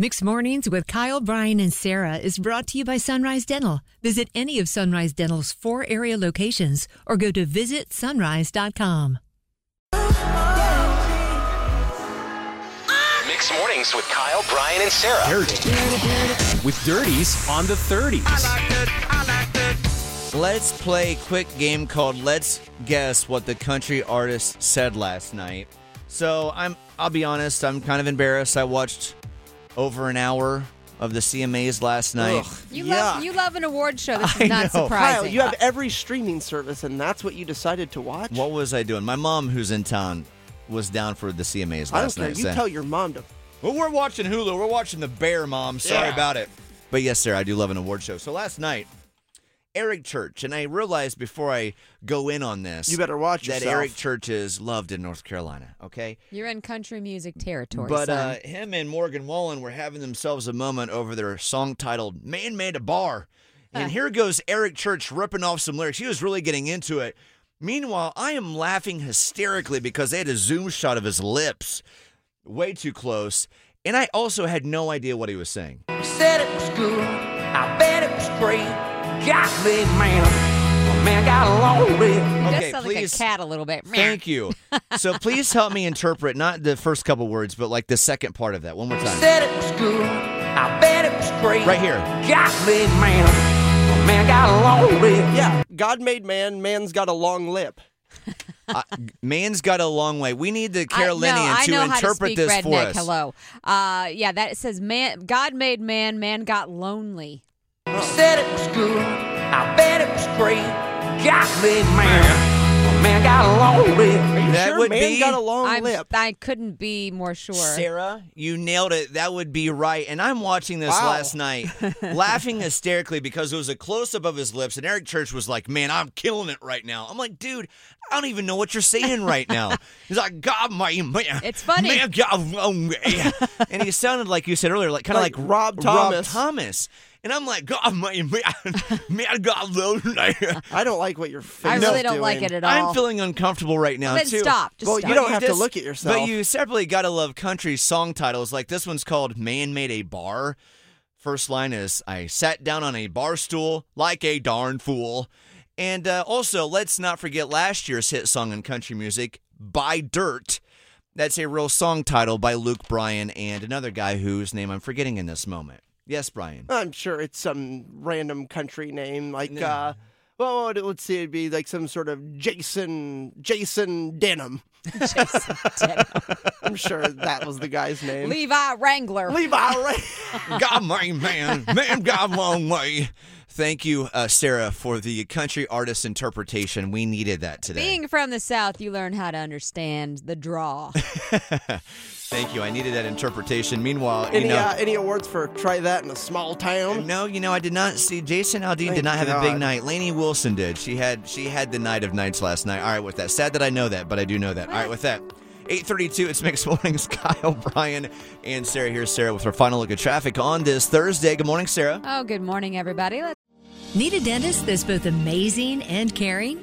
Mixed Mornings with Kyle, Brian, and Sarah is brought to you by Sunrise Dental. Visit any of Sunrise Dental's four area locations or go to visitsunrise.com. Mixed mornings with Kyle, Brian, and Sarah. Dirty. With Dirties on the 30s. Let's play a quick game called Let's Guess What the Country Artist Said Last Night. So I'm I'll be honest, I'm kind of embarrassed. I watched over an hour of the CMAs last night. You Yuck. love you love an award show. This I is not know. surprising. Kyle, you have uh, every streaming service, and that's what you decided to watch. What was I doing? My mom, who's in town, was down for the CMAs I don't last care. night. You saying, tell your mom to. Well, we're watching Hulu. We're watching The Bear, Mom. Sorry Yeah. about it. But yes, sir, I do love an award show. So last night, Eric Church, and I realized before I go in on this, You better watch that yourself. Eric Church is loved in North Carolina. Okay, You're in country music territory. but son. uh, him and Morgan Wallen were having themselves a moment over their song titled "Man Made a Bar," and here goes Eric Church ripping off some lyrics. He was really getting into it. Meanwhile, I am laughing hysterically because they had a zoom shot of his lips, way too close, and I also had no idea what he was saying. Said it was good. I bet it was great. Golly, man. Oh, man, got a long way. Okay, sound please. like a cat a little bit. Thank you. So please help me interpret not the first couple words, but like the second part of that. One more time. Said it was good. I bet it was great. Right here. Golly, man. Oh, man, got a long way. Yeah, God made man. Man's got a long lip. Uh, man's got a long way. We need the I, no, Carolinian I to know interpret how to speak this redneck. for us. Hello. Uh, yeah, that says man. God made man. Man got lonely. I Said it was good. I bet it was great. God Golly, man. Man, got a long way. Are you That sure would man be- got a long I'm, lip? I couldn't be more sure. Sarah, you nailed it. That would be right. And I'm watching this Wow. last night, laughing hysterically because it was a close up of his lips. And Eric Church was like, Man, I'm killing it right now. I'm like, Dude, I don't even know what you're saying right now. He's like, God, my man. It's funny. Man, God, oh, and he sounded like you said earlier, like kind of Like like, Rob Thomas. Thomas. And I'm like, God, my man, man, God, lonely. I don't like what your face. I is really don't doing. like it at all. I'm feeling uncomfortable right now Well, then too. stop. Just Well, stop. you don't have to just- look at yourself. But you separately gotta love country song titles. Like this one's called "Man Made a Bar." First line is "I sat down on a bar stool like a darn fool," and uh, also let's not forget last year's hit song in country music, "Buy Dirt." That's a real song title by Luke Bryan and another guy whose name I'm forgetting in this moment. Yes, Brian. I'm sure it's some random country name, like uh, well, let's see, it'd be like some sort of Jason Jason Denham. I'm sure that was the guy's name. Levi Wrangler. Levi Wrangler. God, my man, man, got a long way. Thank you, uh, Sarah, for the country artist interpretation. We needed that today. Being from the South, you learn how to understand the draw. Thank you. I needed that interpretation. Meanwhile, Any you know, uh, any awards for try that in a small town? no, you know, I did not see Jason Aldean Thank did not have a big night. Lainey Wilson did. She had she had the night of nights last night. All right, with that. Sad that I know that, but I do know that. All right, with that. 832, it's Mixed Mornings. Kyle, Brian, and Sarah. Here's Sarah with her final look at traffic on this Thursday. Good morning, Sarah. oh, good morning, everybody. Let's Need a dentist that's both amazing and caring?